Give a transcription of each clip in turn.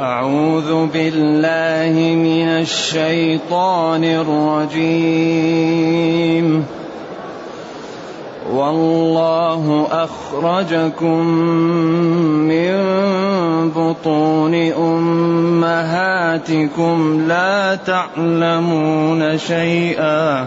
أعوذ بالله من الشيطان الرجيم. والله أخرجكم من بطون أمهاتكم لا تعلمون شيئا.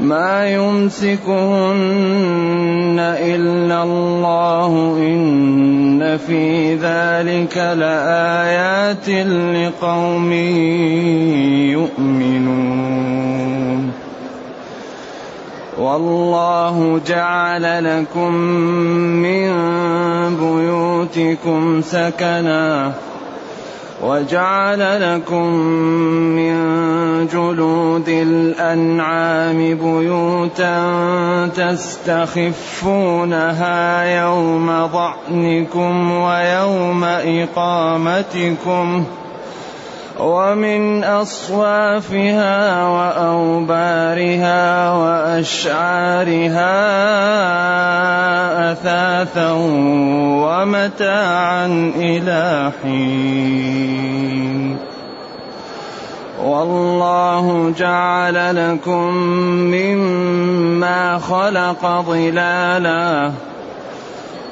ما يمسكهن إلا الله إن في ذلك لآيات لقوم يؤمنون. والله جعل لكم من بيوتكم سكنا وجعل لكم من جلود الأنعام بيوتا تستخفونها يوم ظعنكم ويوم إقامتكم ومن أصوافها وأوبارها وأشعارها أثاثا ومتاعا إلى حين. والله جعل لكم مما خلق ظلالا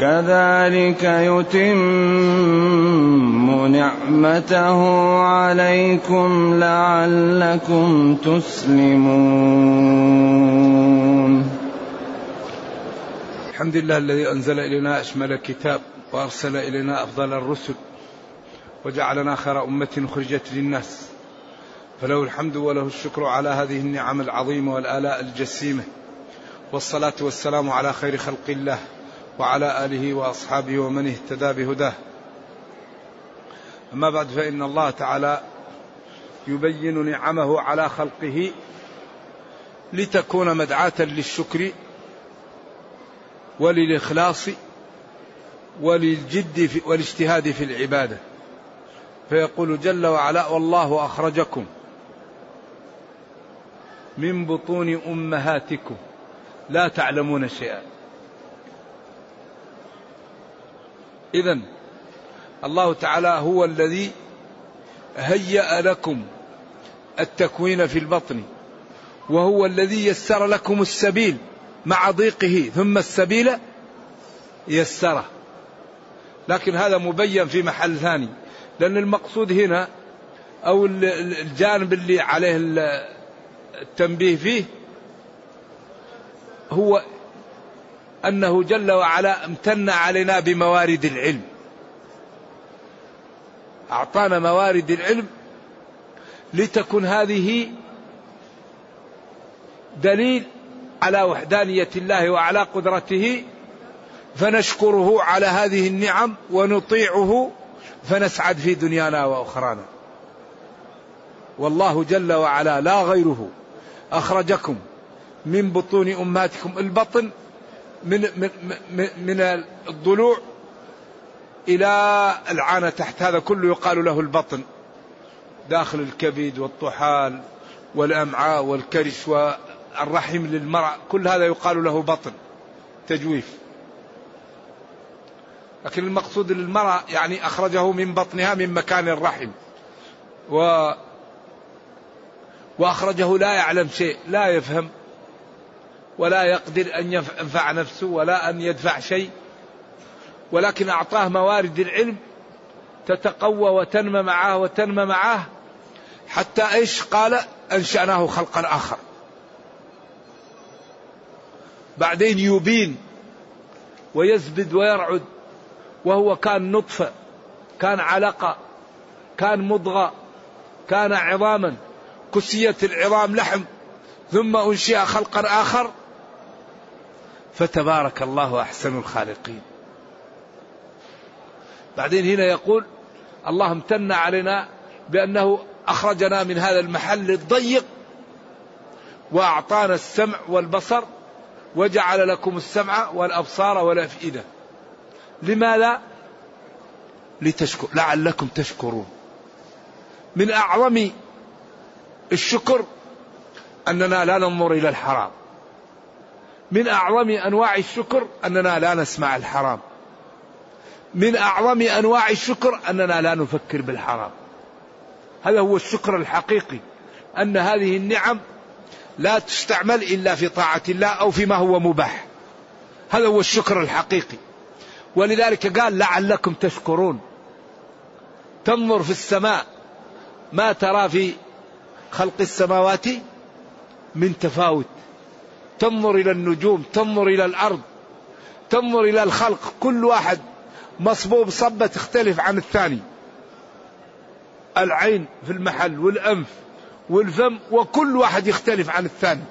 كذلك يتم نعمته عليكم لعلكم تسلمون. الحمد لله الذي أنزل إلينا أشمل كتاب وأرسل إلينا أفضل الرسل وجعلنا خير أمة أخرجت للناس. فله الحمد وله الشكر على هذه النعم العظيمة والآلاء الجسيمة. والصلاة والسلام على خير خلق الله. وعلى آله وأصحابه ومن اهتدى بهداه. أما بعد فإن الله تعالى يبين نعمه على خلقه لتكون مدعاة للشكر وللإخلاص وللجد في والاجتهاد في العبادة. فيقول جل وعلا والله أخرجكم من بطون أمهاتكم. لا تعلمون شيئا. إذا الله تعالى هو الذي هيأ لكم التكوين في البطن وهو الذي يسر لكم السبيل مع ضيقه ثم السبيل يسره. لكن هذا مبين في محل ثاني لأن المقصود هنا أو الجانب اللي عليه التنبيه فيه هو أنه جل وعلا امتن علينا بموارد العلم أعطانا موارد العلم لتكن هذه دليل على وحدانية الله وعلى قدرته فنشكره على هذه النعم ونطيعه فنسعد في دنيانا وأخرانا. والله جل وعلا لا غيره أخرجكم من بطون امهاتكم البطن من من من الضلوع إلى العانة تحت هذا كله يقال له البطن. داخل الكبد والطحال والأمعاء والكرش والرحم للمرأة كل هذا يقال له بطن تجويف لكن المقصود للمرأة يعني أخرجه من بطنها من مكان الرحم و وأخرجه لا يعلم شيء لا يفهم ولا يقدر أن ينفع نفسه ولا أن يدفع شيء. ولكن أعطاه موارد العلم تتقوى وتنمى معه وتنمى معه حتى إيش؟ قال أنشأناه خلقا آخر. بعدين يبين ويزبد ويرعد وهو كان نطفة كان علقة كان مضغة كان عظاما كسيت العظام لحم ثم أنشئ خلقا آخر. فتبارك الله أحسن الخالقين. بعدين هنا يقول الله امتن علينا بأنه أخرجنا من هذا المحل الضيق وأعطانا السمع والبصر وجعل لكم السمع والأبصار والأفئدة. لماذا؟ لتشكر لعلكم تشكرون. من أعظم الشكر أننا لا ننظر إلى الحرام. من أعظم أنواع الشكر أننا لا نسمع الحرام. من أعظم أنواع الشكر أننا لا نفكر بالحرام. هذا هو الشكر الحقيقي أن هذه النعم لا تستعمل إلا في طاعة الله أو فيما هو مباح. هذا هو الشكر الحقيقي. ولذلك قال لعلكم تشكرون. تنظر في السماء ما ترى في خلق السماوات من تفاوت. تنظر إلى النجوم تنظر إلى الأرض تنظر إلى الخلق كل واحد مصبوب صبة تختلف عن الثاني. العين في المحل والأنف والفم وكل واحد يختلف عن الثاني.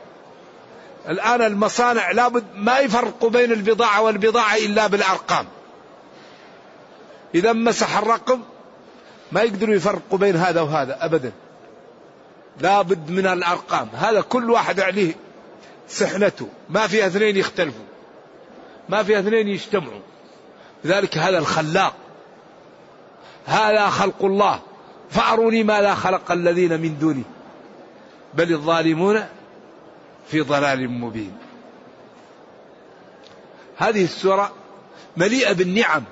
الآن المصانع لابد ما يفرقوا بين البضاعة والبضاعة إلا بالأرقام. إذا مسح الرقم ما يقدروا يفرقوا بين هذا وهذا أبدا. لابد من الأرقام. هذا كل واحد عليه سحنته. ما في اثنين يختلفوا. ما في اثنين يجتمعوا. لذلك هذا الخلاق. هذا خلق الله. فأروني ماذا خلق الذين من دونه. بل الظالمون في ضلال مبين. هذه السورة مليئة بالنعم.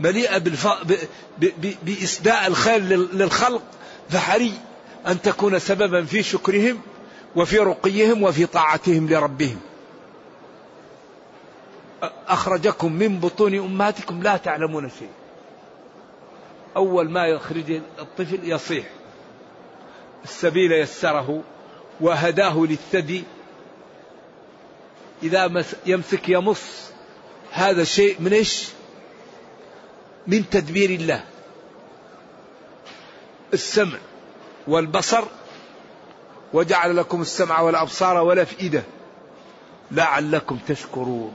مليئة بالف... ب... ب... بإسداء الخير للخلق. فحري أن تكون سببا في شكرهم. وفي رقيهم وفي طاعتهم لربهم. أخرجكم من بطون أمهاتكم لا تعلمون شيء أول ما يخرج الطفل يصيح. السبيل يسره وهداه للثدي. إذا يمسك يمص. هذا شيء من إيش؟ من تدبير الله. السمع والبصر وجعل لكم السمع والأبصار والأفئدة لعلكم تشكرون.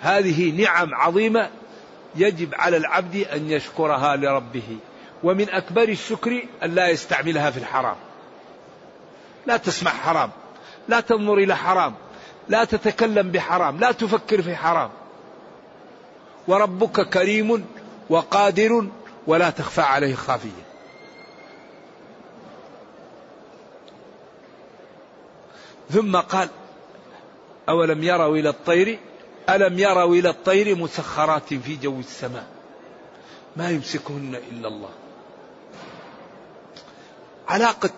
هذه نعم عظيمة يجب على العبد أن يشكرها لربه ومن أكبر الشكر أن لا يستعملها في الحرام. لا تسمع حرام لا تنظر إلى حرام لا تتكلم بحرام لا تفكر في حرام. وربك كريم وقادر ولا تخفى عليه خافية. ثم قال أولم يروا إلى الطير؟ ألم يروا إلى الطير مسخرات في جو السماء؟ ما يمسكهن إلا الله. علاقة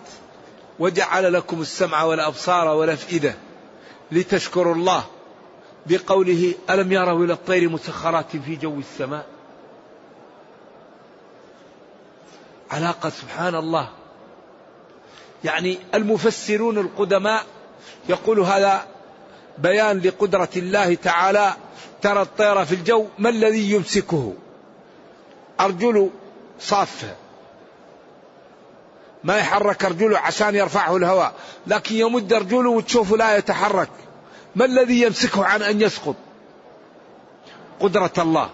وجعل لكم السمع والأبصار والأفئدة لتشكروا الله بقوله ألم يروا إلى الطير مسخرات في جو السماء؟ علاقة سبحان الله. يعني المفسرون القدماء يقول هذا بيان لقدرة الله تعالى ترى الطير في الجو ما الذي يمسكه؟ أرجل صافة ما يحرك أرجله عشان يرفعه الهواء لكن يمد أرجله وتشوفه لا يتحرك. ما الذي يمسكه عن أن يسقط؟ قدرة الله.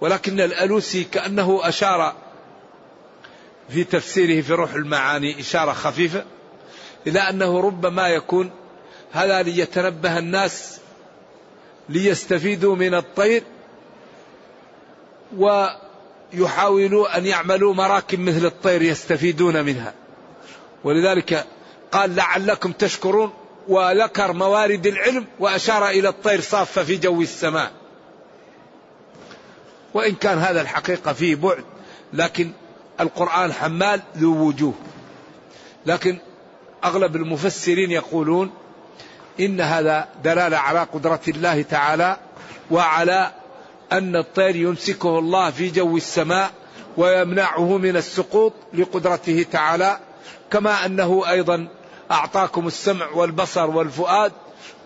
ولكن الألوسي كأنه أشار في تفسيره في روح المعاني إشارة خفيفة إلى أنه ربما يكون هذا ليتنبه الناس ليستفيدوا من الطير ويحاولوا أن يعملوا مراكب مثل الطير يستفيدون منها. ولذلك قال لعلكم تشكرون وذكر موارد العلم وأشار إلى الطير صافة في جو السماء. وإن كان هذا الحقيقة فيه بعد لكن القرآن حمال ذو وجوه. لكن أغلب المفسرين يقولون إن هذا دلالة على قدرة الله تعالى وعلى أن الطير يمسكه الله في جو السماء ويمنعه من السقوط لقدرته تعالى كما أنه أيضا أعطاكم السمع والبصر والفؤاد.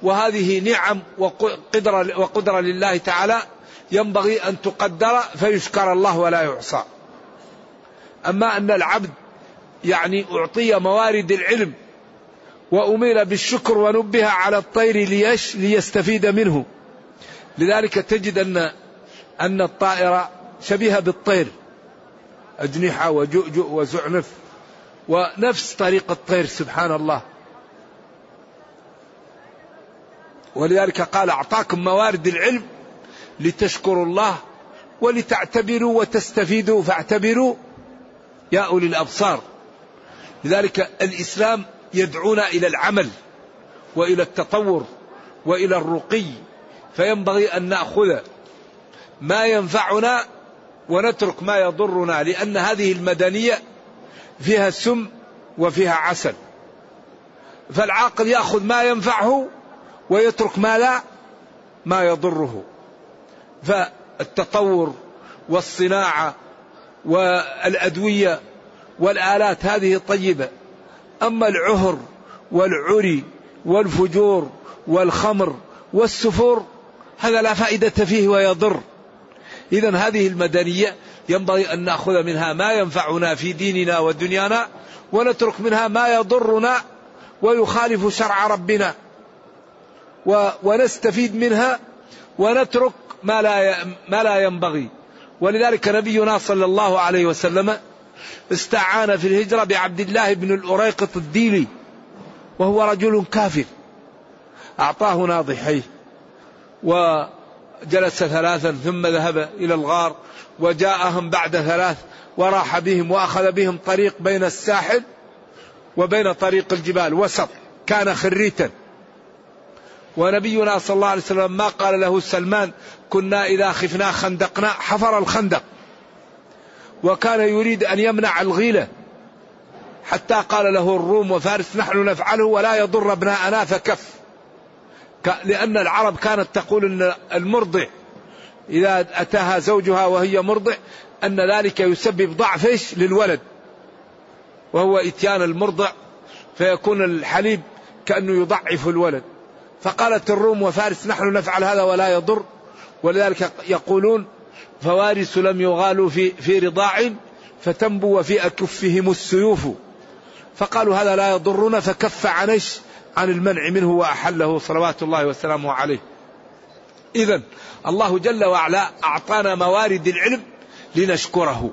وهذه نعم وقدرة, وقدرة لله تعالى ينبغي أن تقدر فيشكر الله ولا يعصى. أما أن العبد يعني أعطي موارد العلم وأمير بالشكر ونبه على الطير ليش ليستفيد منه. لذلك تجد أن أن الطائرة شبيهة بالطير. أجنحة وجؤجؤ وزعنف ونفس طريق الطير سبحان الله. ولذلك قال أعطاكم موارد العلم لتشكروا الله ولتعتبروا وتستفيدوا فاعتبروا يا أولي الأبصار. لذلك الإسلام يدعونا إلى العمل وإلى التطور وإلى الرقي فينبغي أن نأخذ ما ينفعنا ونترك ما يضرنا لأن هذه المدنية فيها سم وفيها عسل. فالعاقل يأخذ ما ينفعه ويترك ما لا ما يضره. فالتطور والصناعة والأدوية والآلات هذه طيبة أما العهر والعري والفجور والخمر والسفور هذا لا فائدة فيه ويضر. إذا هذه المدنية ينبغي أن نأخذ منها ما ينفعنا في ديننا ودنيانا ونترك منها ما يضرنا ويخالف شرع ربنا. ونستفيد منها ونترك ما لا ما لا ينبغي. ولذلك نبينا صلى الله عليه وسلم استعان في الهجرة بعبد الله بن الأريقط الديلي وهو رجل كافر. أعطاه ناضحيه وجلس ثلاثا ثم ذهب إلى الغار وجاءهم بعد ثلاث وراح بهم وأخذ بهم طريق بين الساحل وبين طريق الجبال وسط كان خريتا. ونبينا صلى الله عليه وسلم ما قال له سلمان كنا إذا خفنا خندقنا حفر الخندق. وكان يريد أن يمنع الغيلة حتى قال له الروم وفارس نحن نفعله ولا يضر ابناءنا فكف. لأن العرب كانت تقول أن المرضع إذا أتاها زوجها وهي مرضع أن ذلك يسبب ضعف للولد. وهو إتيان المرضع فيكون الحليب كأنه يضعف الولد. فقالت الروم وفارس نحن نفعل هذا ولا يضر. ولذلك يقولون فوارس لم يغالوا في في رضاع فتنبو وفي أكفهم السيوف. فقالوا هذا لا يضرنا. فكف عن عن المنع منه وأحله صلوات الله وسلامه عليه. إذا الله جل وعلا أعطانا موارد العلم لنشكره.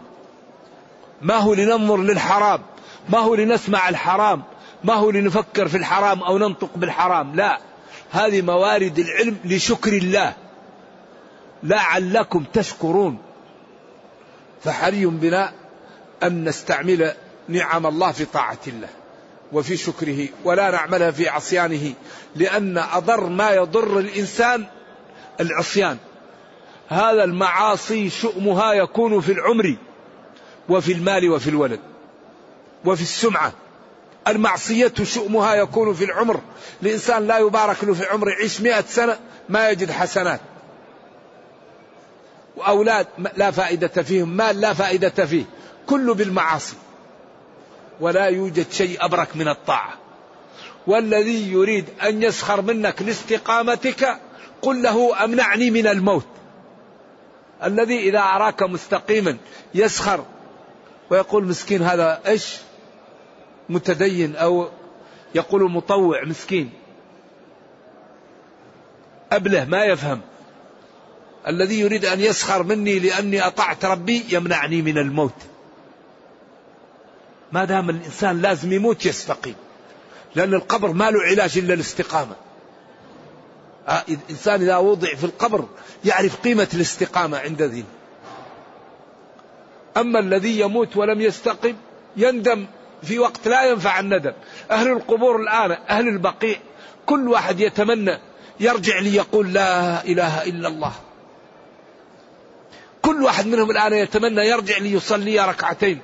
ما هو لننظر للحرام؟ ما هو لنسمع الحرام؟ ما هو لنفكر في الحرام أو ننطق بالحرام؟ لا. هذه موارد العلم لشكر الله. لعلكم تشكرون. فحري بنا أن نستعمل نعم الله في طاعة الله وفي شكره ولا نعملها في عصيانه لأن أضر ما يضر الإنسان العصيان. هذا المعاصي شؤمها يكون في العمر وفي المال وفي الولد وفي السمعة. المعصية شؤمها يكون في العمر. الإنسان لا يبارك له في عمره يعيش مئة سنة ما يجد حسنات. وأولاد لا فائدة فيهم مال لا فائدة فيه كله بالمعاصي. ولا يوجد شيء أبرك من الطاعة. والذي يريد أن يسخر منك لاستقامتك قل له أمنعني من الموت. الذي إذا أراك مستقيما يسخر ويقول مسكين هذا إيش؟ متدين أو يقول مطوع مسكين. أبله ما يفهم. الذي يريد أن يسخر مني لأني أطعت ربي يمنعني من الموت. ما دام الإنسان لازم يموت يستقيم. لأن القبر ما له علاج إلا الاستقامة. آه، الإنسان إذا وضع في القبر يعرف قيمة الاستقامة عند ذي. أما الذي يموت ولم يستقم يندم. في وقت لا ينفع الندم. أهل القبور الآن أهل البقيع كل واحد يتمنى يرجع ليقول لا إله إلا الله. كل واحد منهم الآن يتمنى يرجع ليصلي ركعتين.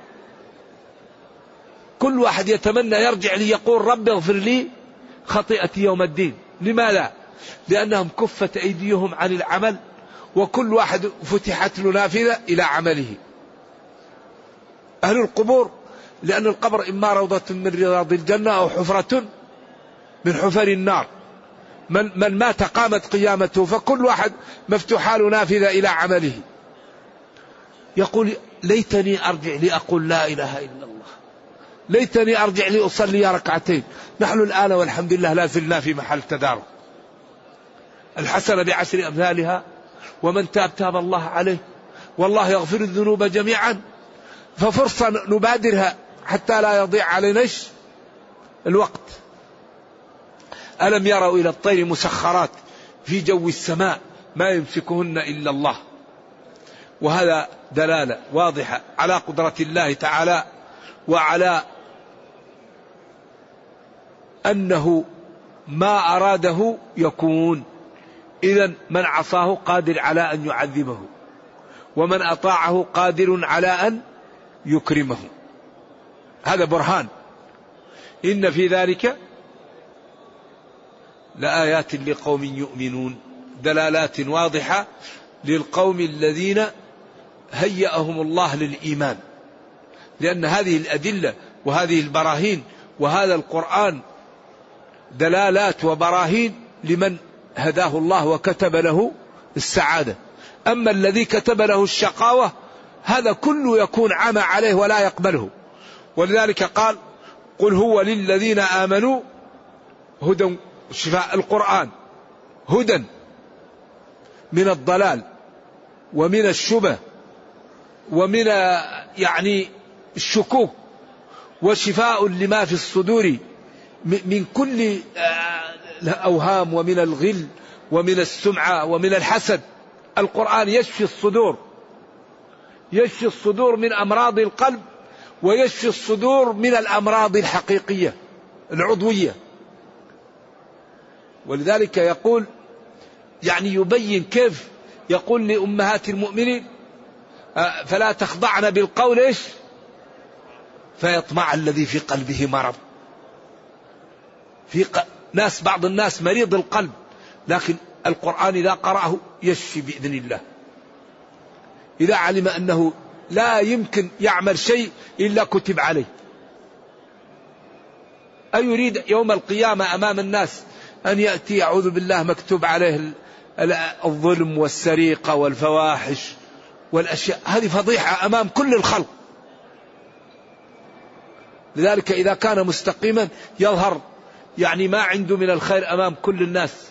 كل واحد يتمنى يرجع ليقول رب اغفر لي خطيئتي يوم الدين. لماذا لأنهم كفت أيديهم عن العمل وكل واحد فتحت له نافذة إلى عمله. أهل القبور لأن القبر إما روضة من رياض الجنة أو حفرة من حفر النار. من, من مات قامت قيامته فكل واحد مفتوحة له نافذة إلى عمله. يقول ليتني أرجع لأقول لا إله إلا الله. ليتني أرجع لأصلي ركعتين. نحن الآن والحمد لله لا زلنا في محل تدارك. الحسنة بعشر أمثالها ومن تاب تاب الله عليه والله يغفر الذنوب جميعا. ففرصة نبادرها. حتى لا يضيع علينا الوقت. ألم يروا إلى الطير مسخرات في جو السماء ما يمسكهن إلا الله؟ وهذا دلالة واضحة على قدرة الله تعالى وعلى أنه ما أراده يكون. إذا من عصاه قادر على أن يعذبه ومن أطاعه قادر على أن يكرمه. هذا برهان. إن في ذلك لآيات لقوم يؤمنون. دلالات واضحة للقوم الذين هيأهم الله للإيمان. لأن هذه الأدلة وهذه البراهين وهذا القرآن دلالات وبراهين لمن هداه الله وكتب له السعادة. أما الذي كتب له الشقاوة هذا كله يكون عمى عليه ولا يقبله. ولذلك قال قل هو للذين آمنوا هدى شفاء القرآن هدى من الضلال ومن الشبه ومن يعني الشكوك وشفاء لما في الصدور من كل الأوهام ومن الغل ومن السمعة ومن الحسد. القرآن يشفي الصدور يشفي الصدور من أمراض القلب ويشفي الصدور من الأمراض الحقيقية العضوية. ولذلك يقول يعني يبين كيف يقول لأمهات المؤمنين آه، فلا تخضعن بالقول إيش؟ فيطمع الذي في قلبه مرض. في. ناس بعض الناس مريض القلب لكن القرآن إذا قرأه يشفي بإذن الله. إذا علم أنه لا يمكن يعمل شيء إلا كتب عليه. أيريد يوم القيامة أمام الناس أن يأتي؟ أعوذ بالله مكتوب عليه الظلم والسرقة والفواحش والأشياء. هذه فضيحة أمام كل الخلق. لذلك إذا كان مستقيما يظهر يعني ما عنده من الخير أمام كل الناس.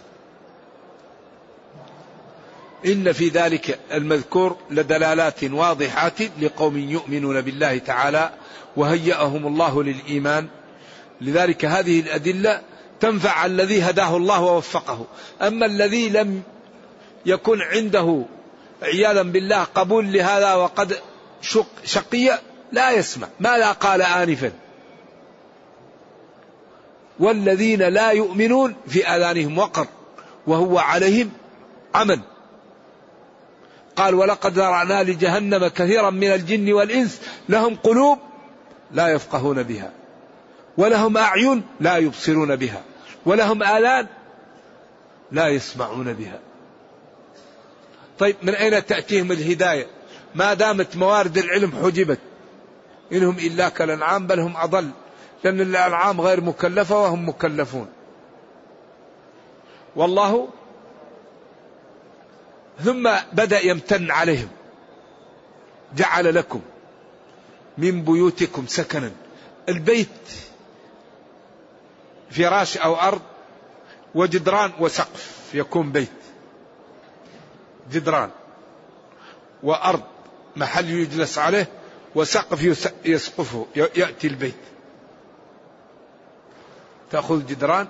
إن في ذلك المذكور لدلالات واضحات لقوم يؤمنون بالله تعالى وهيأهم الله للإيمان. لذلك هذه الأدلة تنفع الذي هداه الله ووفقه. أما الذي لم يكن عنده عياذا بالله قبول لهذا وقد شق شقي لا يسمع. ماذا قال آنفا. والذين لا يؤمنون في آذانهم وقر وهو عليهم عمل. قال ولقد ذرعنا لجهنم كثيرا من الجن والإنس لهم قلوب لا يفقهون بها ولهم أعين لا يبصرون بها ولهم آلان لا يسمعون بها. طيب من أين تأتيهم الهداية؟ ما دامت موارد العلم حجبت إنهم إلا كالأنعام بل هم أضل لأن الأنعام غير مكلفة وهم مكلفون. والله ثم بدأ يمتن عليهم. جعل لكم من بيوتكم سكنا. البيت فراش أو أرض وجدران وسقف. يكون بيت. جدران وأرض. محل يجلس عليه وسقف يسقفه يأتي البيت. تأخذ جدران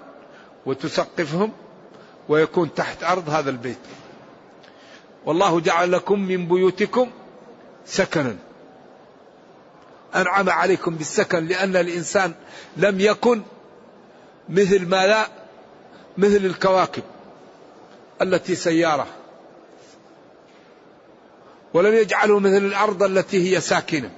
وتسقفهم ويكون تحت أرض هذا البيت. والله جعل لكم من بيوتكم سكنا. أنعم عليكم بالسكن لأن الإنسان لم يكن مثل ما لا مثل الكواكب التي سيارة. ولم يجعله مثل الأرض التي هي ساكنة.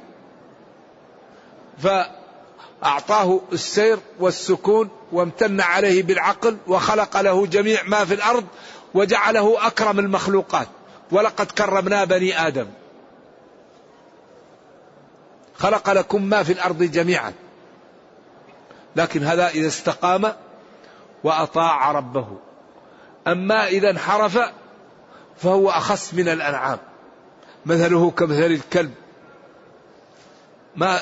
فأعطاه السير والسكون وامتن عليه بالعقل وخلق له جميع ما في الأرض وجعله أكرم المخلوقات. ولقد كرمنا بني آدم. خلق لكم ما في الأرض جميعا. لكن هذا إذا استقام وأطاع ربه. أما إذا انحرف فهو أخص من الأنعام. مثله كمثل الكلب. ما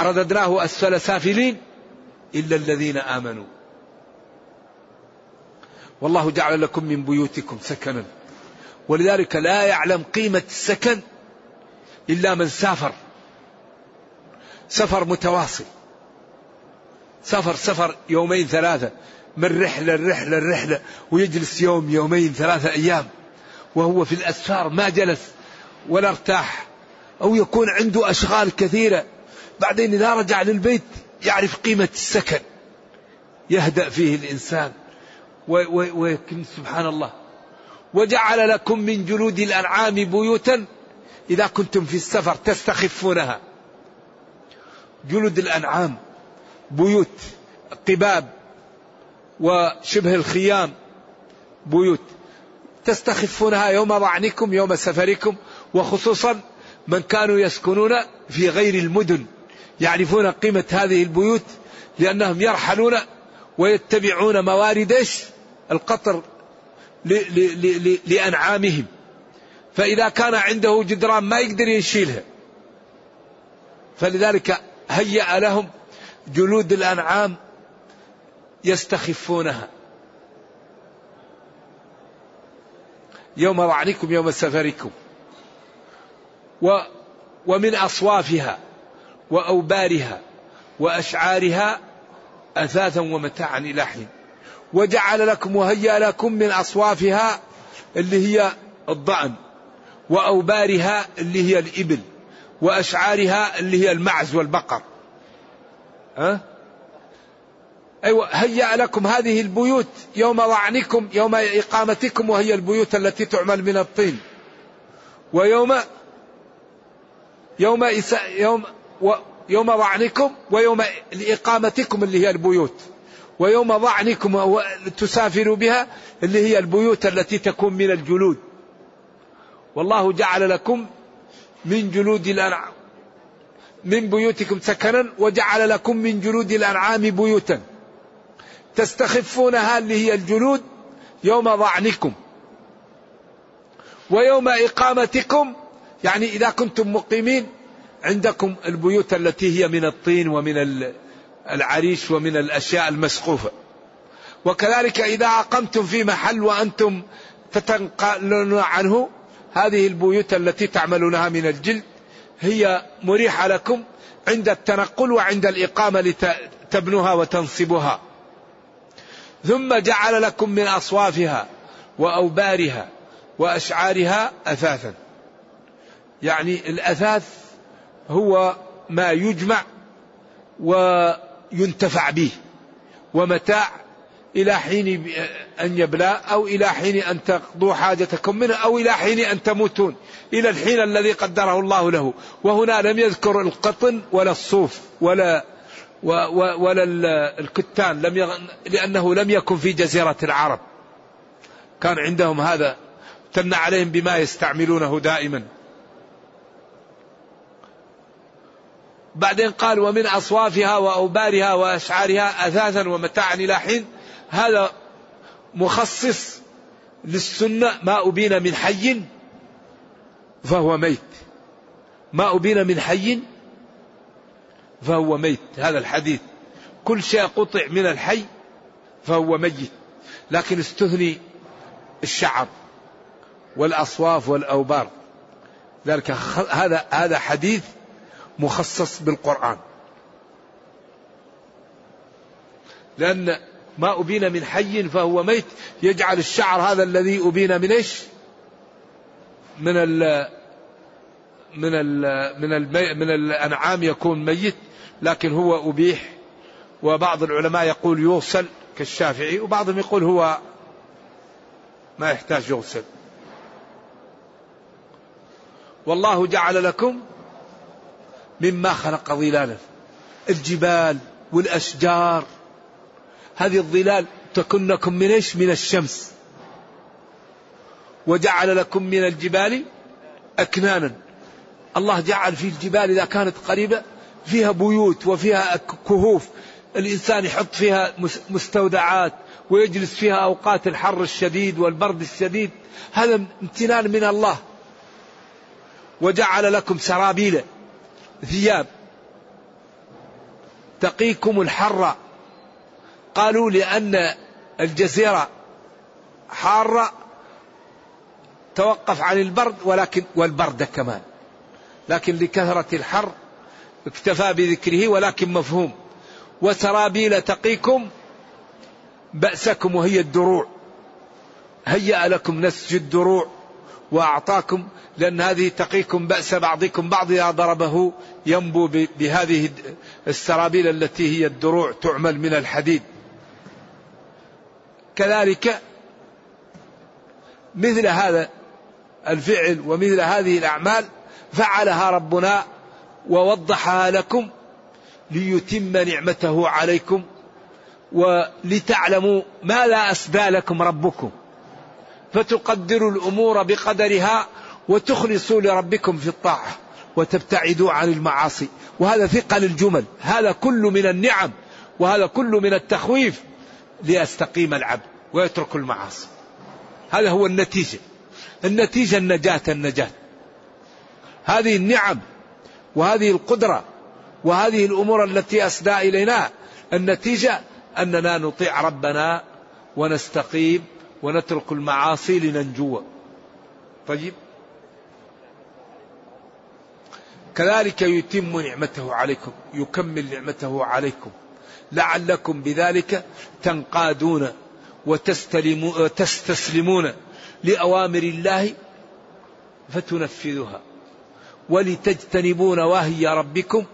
رددناه أسفل سافلين إلا الذين آمنوا. والله جعل لكم من بيوتكم سكنا. ولذلك لا يعلم قيمة السكن إلا من سافر. سفر متواصل. سفر سفر يومين ثلاثة. من رحلة لرحلة لرحلة ويجلس يوم يومين ثلاثة أيام. وهو في الأسفار ما جلس ولا ارتاح. أو يكون عنده أشغال كثيرة. بعدين إذا رجع للبيت يعرف قيمة السكن. يهدأ فيه الإنسان. ويكن سبحان الله. وجعل لكم من جلود الأنعام بيوتا إذا كنتم في السفر تستخفونها. جلود الأنعام بيوت قباب وشبه الخيام بيوت تستخفونها يوم ضعنكم يوم سفركم وخصوصا من كانوا يسكنون في غير المدن يعرفون قيمة هذه البيوت لأنهم يرحلون ويتبعون موارد القطر لأنعامهم. فإذا كان عنده جدران ما يقدر يشيلها. فلذلك هيأ لهم جلود الأنعام يستخفونها. يوم ضعنكم يوم سفركم. و ومن أصوافها وأوبارها وأشعارها أثاثا ومتاعا إلى حين. وجعل لكم وهيأ لكم من أصوافها اللي هي الضأن وأوبارها اللي هي الإبل وأشعارها اللي هي المعز والبقر. ها؟ أيوة هيأ لكم هذه البيوت يوم ضعنكم يوم إقامتكم وهي البيوت التي تعمل من الطين. ويوم يوم يوم يوم ضعنكم ويوم إقامتكم اللي هي البيوت. ويوم ضعنكم تسافروا بها اللي هي البيوت التي تكون من الجلود. والله جعل لكم من جلود الأنعام من بيوتكم سكنا وجعل لكم من جلود الأنعام بيوتا. تستخفونها اللي هي الجلود يوم ضعنكم. ويوم إقامتكم يعني إذا كنتم مقيمين عندكم البيوت التي هي من الطين ومن العريش ومن الأشياء المسقوفة. وكذلك إذا أقمتم في محل وأنتم تتنقلون عنه هذه البيوت التي تعملونها من الجلد هي مريحة لكم عند التنقل وعند الإقامة لتبنوها وتنصبها. ثم جعل لكم من أصوافها وأوبارها وأشعارها أثاثا. يعني الأثاث هو ما يجمع وينتفع به. ومتاع إلى حين أن يبلى أو إلى حين أن تقضوا حاجتكم منه أو إلى حين أن تموتون. إلى الحين الذي قدره الله له. وهنا لم يذكر القطن ولا الصوف ولا ولا الكتان. لم يغ... لأنه لم يكن في جزيرة العرب. كان عندهم هذا. تمنع عليهم بما يستعملونه دائما. بعدين قال ومن أصوافها وأوبارها وأشعارها أثاثا ومتاعا إلى حين. هذا مخصص للسنة ما أبين من حي فهو ميت. ما أبين من حي فهو ميت. هذا الحديث. كل شيء قطع من الحي فهو ميت. لكن استثني الشعر والأصواف والأوبار. ذلك هذا هذا حديث مخصص بالقرآن. لأن ما أبين من حي فهو ميت يجعل الشعر هذا الذي أبين من إيش؟ من ال من ال من ال من الأنعام يكون ميت لكن هو أبيح. وبعض العلماء يقول يوصل كالشافعي وبعضهم يقول هو ما يحتاج يغسل والله جعل لكم مما خلق ظلالا. الجبال والأشجار. هذه الظلال تكون لكم من إيش؟ من الشمس. وجعل لكم من الجبال أكنانا. الله جعل في الجبال إذا كانت قريبة فيها بيوت وفيها كهوف. الإنسان يحط فيها مستودعات ويجلس فيها أوقات الحر الشديد والبرد الشديد. هذا امتنان من الله. وجعل لكم سرابيل. ثياب. تقيكم الحر. قالوا لأن الجزيرة حارة. توقف عن البرد ولكن والبرد كمان. لكن لكثرة الحر اكتفى بذكره ولكن مفهوم. وسرابيل تقيكم بأسكم وهي الدروع. هيأ لكم نسج الدروع. وأعطاكم لأن هذه تقيكم بأس بعضكم بعض إذا ضربه ينبو بهذه السرابيل التي هي الدروع تعمل من الحديد. كذلك مثل هذا الفعل ومثل هذه الأعمال فعلها ربنا ووضحها لكم ليتم نعمته عليكم ولتعلموا ماذا أسدى لكم ربكم. فتقدروا الأمور بقدرها وتخلصوا لربكم في الطاعة وتبتعدوا عن المعاصي. وهذا ثقل الجمل هذا كل من النعم وهذا كل من التخويف ليستقيم العبد ويترك المعاصي. هذا هو النتيجة. النتيجة النجاة النجاة. هذه النعم وهذه القدرة وهذه الأمور التي أسدى إلينا النتيجة أننا نطيع ربنا ونستقيم ونترك المعاصي لننجو. طيب. كذلك يتم نعمته عليكم يكمل نعمته عليكم. لعلكم بذلك تنقادون وتستسلمون لأوامر الله فتنفذها. ولتجتنبوا نواهي ربكم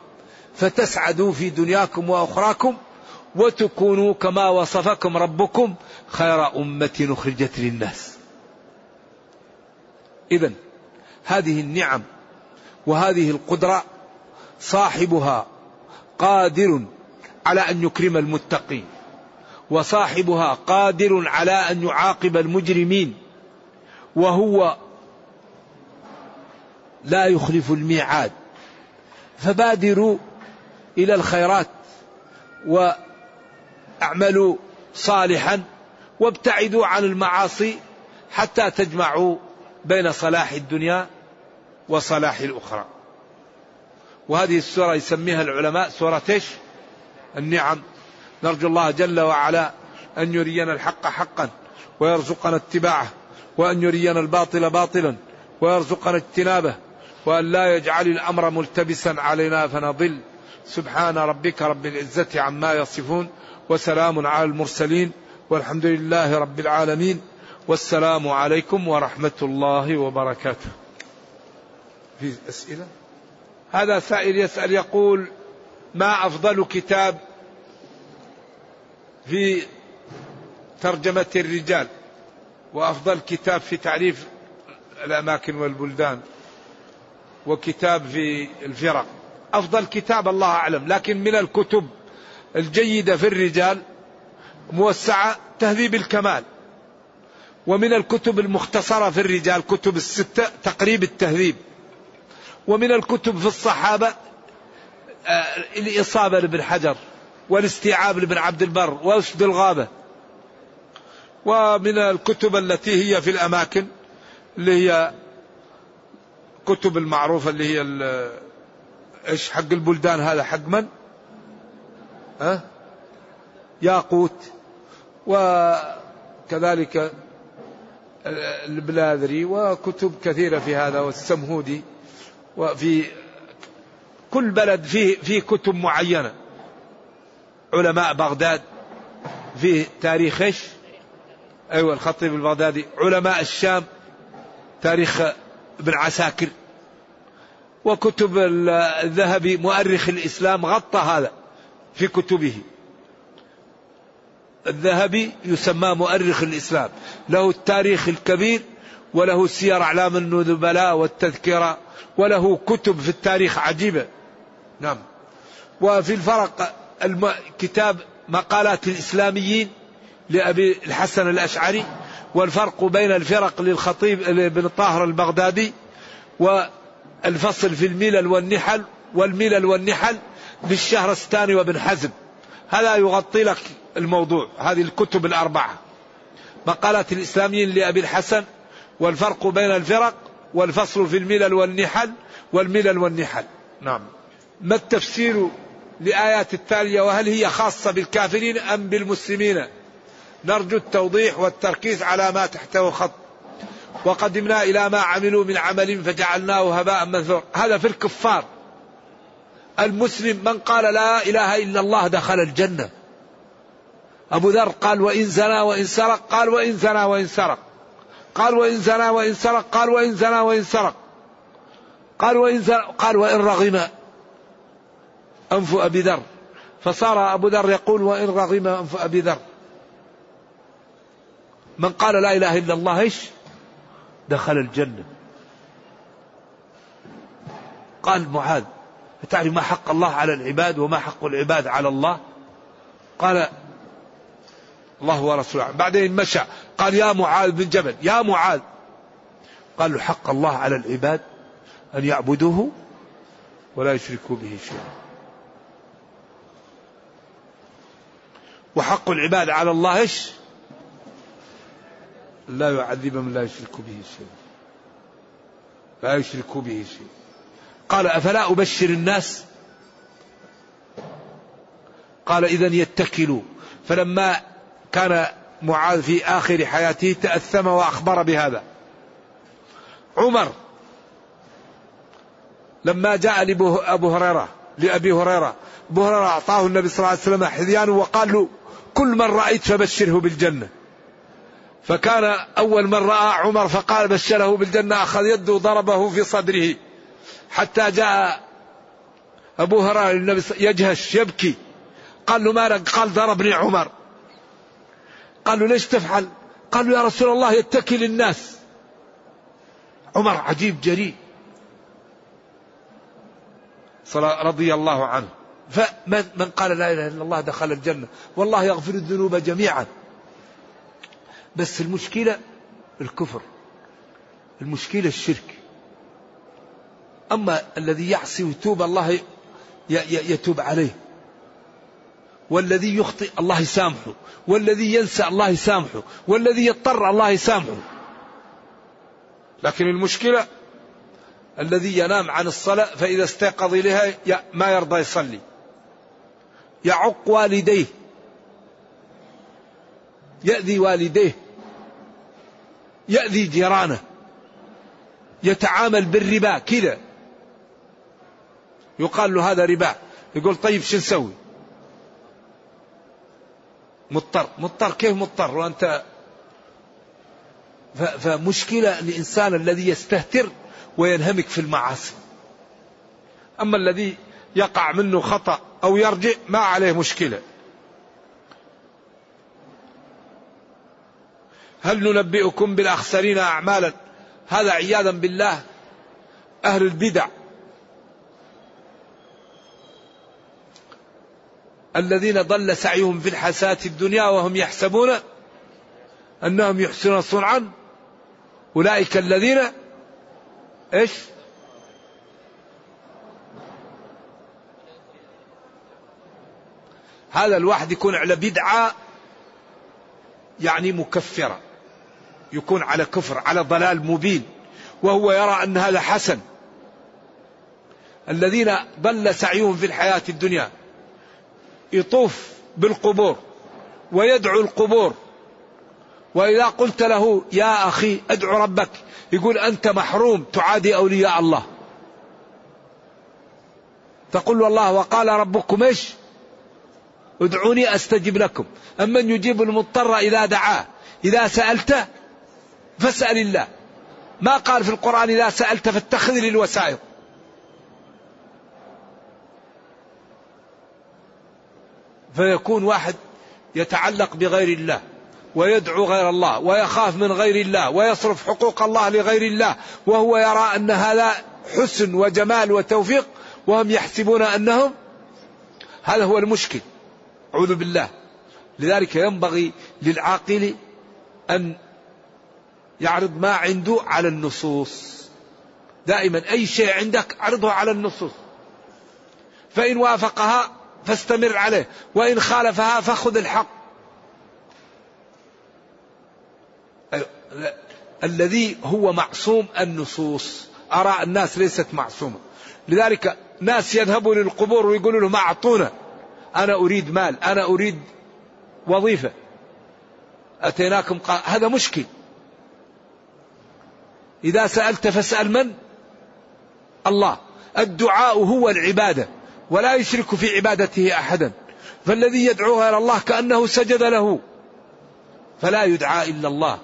فتسعدوا في دنياكم وأخراكم وتكونوا كما وصفكم ربكم خير أمة أخرجت للناس. اذا هذه النعم وهذه القدرة صاحبها قادر على أن يكرم المتقين وصاحبها قادر على أن يعاقب المجرمين وهو لا يخلف الميعاد فبادروا إلى الخيرات وأعملوا صالحا وابتعدوا عن المعاصي حتى تجمعوا بين صلاح الدنيا وصلاح الأخرى. وهذه السورة يسميها العلماء سورة إيش؟ النعم. نرجو الله جل وعلا أن يرينا الحق حقا ويرزقنا اتباعه وأن يرينا الباطل باطلا ويرزقنا اجتنابه وأن لا يجعل الأمر ملتبسا علينا فنضل سبحان ربك رب العزة عما يصفون وسلام على المرسلين والحمد لله رب العالمين والسلام عليكم ورحمة الله وبركاته في أسئلة؟ هذا سائل يسأل يقول ما أفضل كتاب في ترجمة الرجال؟ وأفضل كتاب في تعريف الأماكن والبلدان؟ وكتاب في الفرق؟ أفضل كتاب الله أعلم لكن من الكتب الجيدة في الرجال موسعة تهذيب الكمال ومن الكتب المختصرة في الرجال كتب الستة تقريب التهذيب ومن الكتب في الصحابة آه، الإصابة لابن حجر والاستيعاب لابن عبد البر وأسد الغابة ومن الكتب التي هي في الأماكن اللي هي الكتب المعروفة اللي هي إيش حق البلدان هذا حق من؟ ها؟ ياقوت وكذلك البلاذري وكتب كثيرة في هذا والسمهودي وفي كل بلد فيه فيه كتب معينة. علماء بغداد فيه تاريخ إيش؟ أيوه الخطيب البغدادي. علماء الشام تاريخ ابن عساكر. وكتب الذهبي مؤرخ الإسلام غطى هذا في كتبه. الذهبي يسمى مؤرخ الإسلام. له التاريخ الكبير وله سير أعلام النبلاء والتذكرة وله كتب في التاريخ عجيبة. نعم. وفي الفرق الم... كتاب مقالات الإسلاميين لأبي الحسن الأشعري والفرق بين الفرق للخطيب بن طاهر البغدادي والفصل في الملل والنحل والملل والنحل للشهرستاني وابن حزم. هذا يغطي لك الموضوع هذه الكتب الأربعة. مقالات الإسلاميين لأبي الحسن والفرق بين الفرق والفصل في الملل والنحل والملل والنحل. نعم. ما التفسير لآيات التالية وهل هي خاصة بالكافرين أم بالمسلمين؟ نرجو التوضيح والتركيز على ما تحته خط. وقدمنا إلى ما عملوا من عمل فجعلناه هباء منثورا. هذا في الكفار. المسلم من قال لا إله إلا الله دخل الجنة. أبو ذر قال وإن زنى وإن سرق قال وإن زنى وإن سرق. قال وإن زنى وإن سرق قال وإن زنى وإن سرق. قال وإن زنى قال وإن رغم. أنف أبي ذر. فصار أبو ذر يقول وإن رغم أنف أبي ذر. من قال لا إله إلا الله إيش؟ دخل الجنة. قال معاذ تعرف ما حق الله على العباد وما حق العباد على الله؟ قال الله ورسوله بعدين مشى. قال يا معاذ بن جبل يا معاذ. قال حق الله على العباد أن يعبدوه ولا يشركوا به شيئا. وحق العباد على الله إيش؟ لا يعذب من لا يشرك به شيئا. لا يشرك به شيئا. قال أفلا أبشر الناس؟ قال إذا يتكلوا. فلما كان معاذ في آخر حياته تأثم وأخبر بهذا. عمر لما جاء أبو هريرة لأبي هريرة أبو هريرة أعطاه النبي صلى الله عليه وسلم حذيان وقال له كل من رأيت فبشره بالجنة. فكان أول من رأى عمر فقال بشره بالجنة أخذ يده وضربه في صدره. حتى جاء أبو هريرة النبي يجهش يبكي. قال له مالك قال ضربني عمر. قال له ليش تفعل؟ قال له يا رسول الله يتكي للناس. عمر عجيب جريء. رضي الله عنه. فمن قال لا إله إلا الله دخل الجنة. والله يغفر الذنوب جميعا. بس المشكلة الكفر. المشكلة الشرك. أما الذي يعصي ويتوب الله يتوب عليه. والذي يخطئ الله يسامحه والذي ينسى الله يسامحه والذي يضطر الله يسامحه لكن المشكلة الذي ينام عن الصلاة فإذا استيقظ إليها ما يرضى يصلي. يعق والديه. يأذي والديه. يأذي جيرانه. يتعامل بالربا كذا. يقال له هذا ربا. يقول طيب شو نسوي؟ مضطر مضطر كيف مضطر؟ وأنت فمشكلة الإنسان الذي يستهتر وينهمك في المعاصي. أما الذي يقع منه خطأ أو يرجع ما عليه مشكلة. هل ننبئكم بالأخسرين أعمالا؟ هذا عياذا بالله أهل البدع. الذين ضل سعيهم في الحساة الدنيا وهم يحسبون أنهم يحسنون صنعا. أولئك الذين إيش؟ هذا الواحد يكون على بدعة يعني مكفرة. يكون على كفر على ضلال مبين. وهو يرى أن هذا حسن. الذين ضل سعيهم في الحياة الدنيا. يطوف بالقبور ويدعو القبور. وإذا قلت له يا أخي أدعو ربك يقول أنت محروم تعادي أولياء الله. تقول والله وقال ربكم إيش؟ ادعوني أستجب لكم. أمن يجيب المضطر إذا دعاه. إذا سالت فاسأل الله. ما قال في القرآن إذا سألت فاتخذ لي فيكون واحد يتعلق بغير الله ويدعو غير الله ويخاف من غير الله ويصرف حقوق الله لغير الله وهو يرى أن هذا حسن وجمال وتوفيق وهم يحسبون أنهم هذا هو المشكل. أعوذ بالله. لذلك ينبغي للعاقل أن يعرض ما عنده على النصوص. دائما أي شيء عندك عرضه على النصوص. فإن وافقها فاستمر عليه وإن خالفها فخذ الحق. الذي هو معصوم النصوص. أراء الناس ليست معصومة. لذلك ناس يذهبوا للقبور ويقولوا لهم أعطونا. أنا أريد مال أنا أريد وظيفة. أتيناكم قال هذا مشكل. إذا سألت فاسأل من؟ الله. الدعاء هو العبادة. ولا يشرك في عبادته أحدا. فالذي يدعوها إلى الله كأنه سجد له. فلا يدعى إلا الله.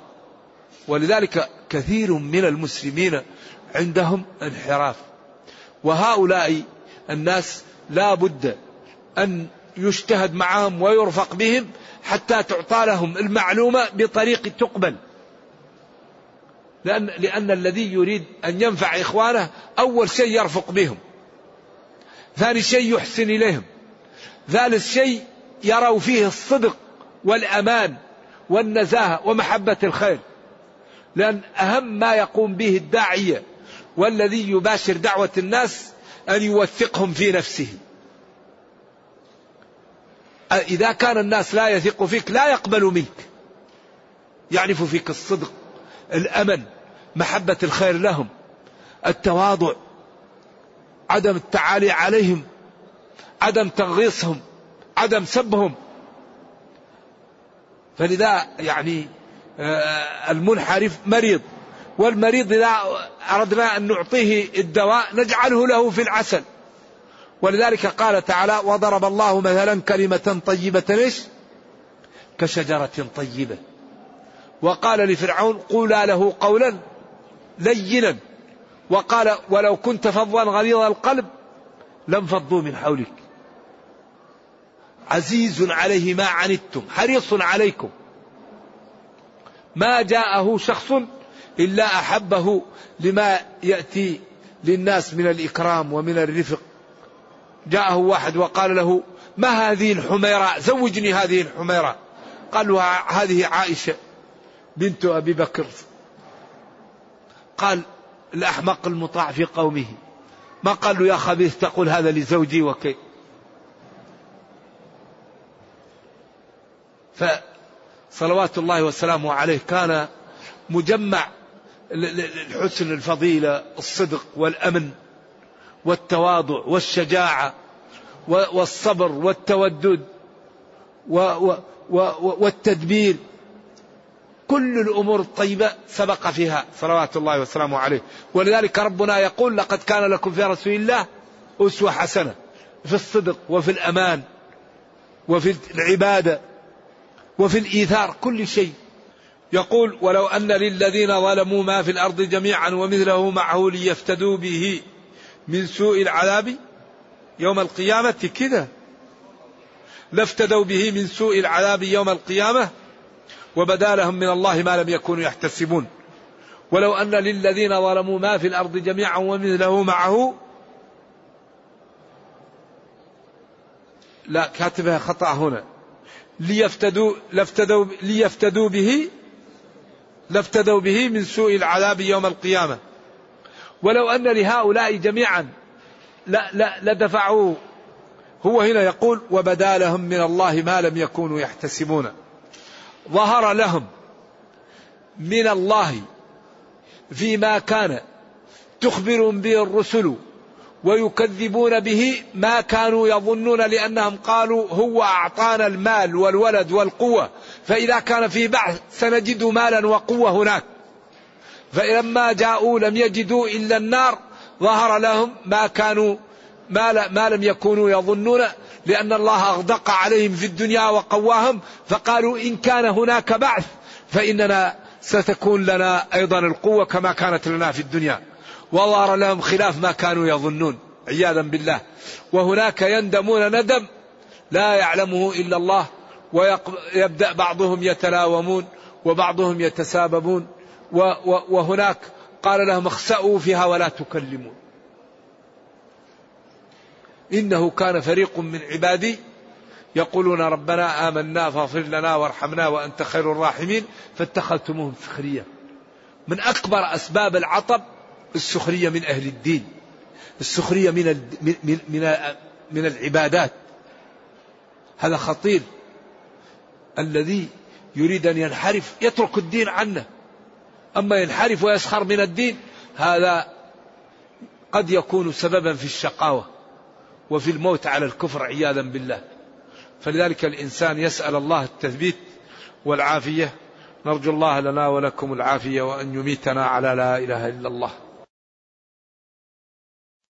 ولذلك كثير من المسلمين عندهم انحراف. وهؤلاء الناس لا بد أن يجتهد معهم ويرفق بهم حتى تعطى لهم المعلومة بطريق تقبل. لأن, لأن الذي يريد أن ينفع إخوانه أول شيء يرفق بهم. ثاني شيء يحسن إليهم. ثالث شيء يروا فيه الصدق والأمان والنزاهة ومحبة الخير. لأن أهم ما يقوم به الداعية والذي يباشر دعوة الناس أن يوثقهم في نفسه. إذا كان الناس لا يثق فيك لا يقبل منك. يعرف فيك الصدق الأمن محبة الخير لهم التواضع. عدم التعالي عليهم عدم تغيصهم عدم سبهم. فلذا يعني آه، المنحرف مريض. والمريض إذا أردنا أن نعطيه الدواء نجعله له في العسل. ولذلك قال تعالى وضرب الله مثلا كلمة طيبة إيش؟ كشجرة طيبة. وقال لفرعون قولا له قولا لينا. وقال ولو كنت فظا غليظ القلب لانفضوا من حولك. عزيز عليه ما عنتم حريص عليكم. ما جاءه شخص إلا أحبه لما يأتي للناس من الإكرام ومن الرفق. جاءه واحد وقال له ما هذه الحميرة؟ زوجني هذه الحميرة. قال له هذه عائشة بنت أبي بكر. قال الأحمق المطاع في قومه. ما قال له يا خبيث تقول هذا لزوجي وكي فصلوات الله وسلامه عليه كان مجمع الحسن الفضيلة الصدق والأمن والتواضع والشجاعة والصبر والتودد والتدبير كل الأمور الطيبة سبق فيها. صلوات الله وسلامه عليه. ولذلك ربنا يقول لقد كان لكم في رسول الله أسوة حسنة في الصدق وفي الأمان وفي العبادة وفي الإيثار كل شيء. يقول ولو أن للذين ظلموا ما في الأرض جميعا ومثله معه ليفتدوا به من سوء العذاب يوم القيامة. كذا لافتدوا به من سوء العذاب يوم القيامة. وبدا لهم من الله ما لم يكونوا يحتسبون. ولو أن للذين ظلموا ما في الأرض جميعا ومثله معه لا كاتبها خطأ هنا. ليفتدوا لافتدوا ليفتدوا به لافتدوا به من سوء العذاب يوم القيامة. ولو أن لهؤلاء جميعا لا لا لدفعوا هو هنا يقول وبدا لهم من الله ما لم يكونوا يحتسبون. ظهر لهم من الله فيما كان تخبر به الرسل ويكذبون به ما كانوا يظنون لأنهم قالوا هو أعطانا المال والولد والقوة. فإذا كان في بعث سنجد مالا وقوة هناك. فلما جاءوا لم يجدوا إلا النار. ظهر لهم ما كانوا ما, ما لم يكونوا يظنون لأن الله أغدق عليهم في الدنيا وقواهم فقالوا إن كان هناك بعث فإننا ستكون لنا أيضا القوة كما كانت لنا في الدنيا. وظهر لهم خلاف ما كانوا يظنون عياذا بالله. وهناك يندمون ندم لا يعلمه إلا الله ويبدأ بعضهم يتلاومون وبعضهم يتساببون وهناك قال لهم اخسأوا فيها ولا تكلمون. إنه كان فريق من عبادي يقولون ربنا آمنا فاغفر لنا وارحمنا وأنت خير الراحمين فاتخذتموهم سخريا من أكبر أسباب العطب السخرية من أهل الدين السخرية من من من, من العبادات. هذا خطير. الذي يريد أن ينحرف يترك الدين عنه. أما ينحرف ويسخر من الدين هذا قد يكون سببا في الشقاوة. وفي الموت على الكفر عياذا بالله. فلذلك الإنسان يسأل الله التثبيت والعافية. نرجو الله لنا ولكم العافية وأن يميتنا على لا إله إلا الله.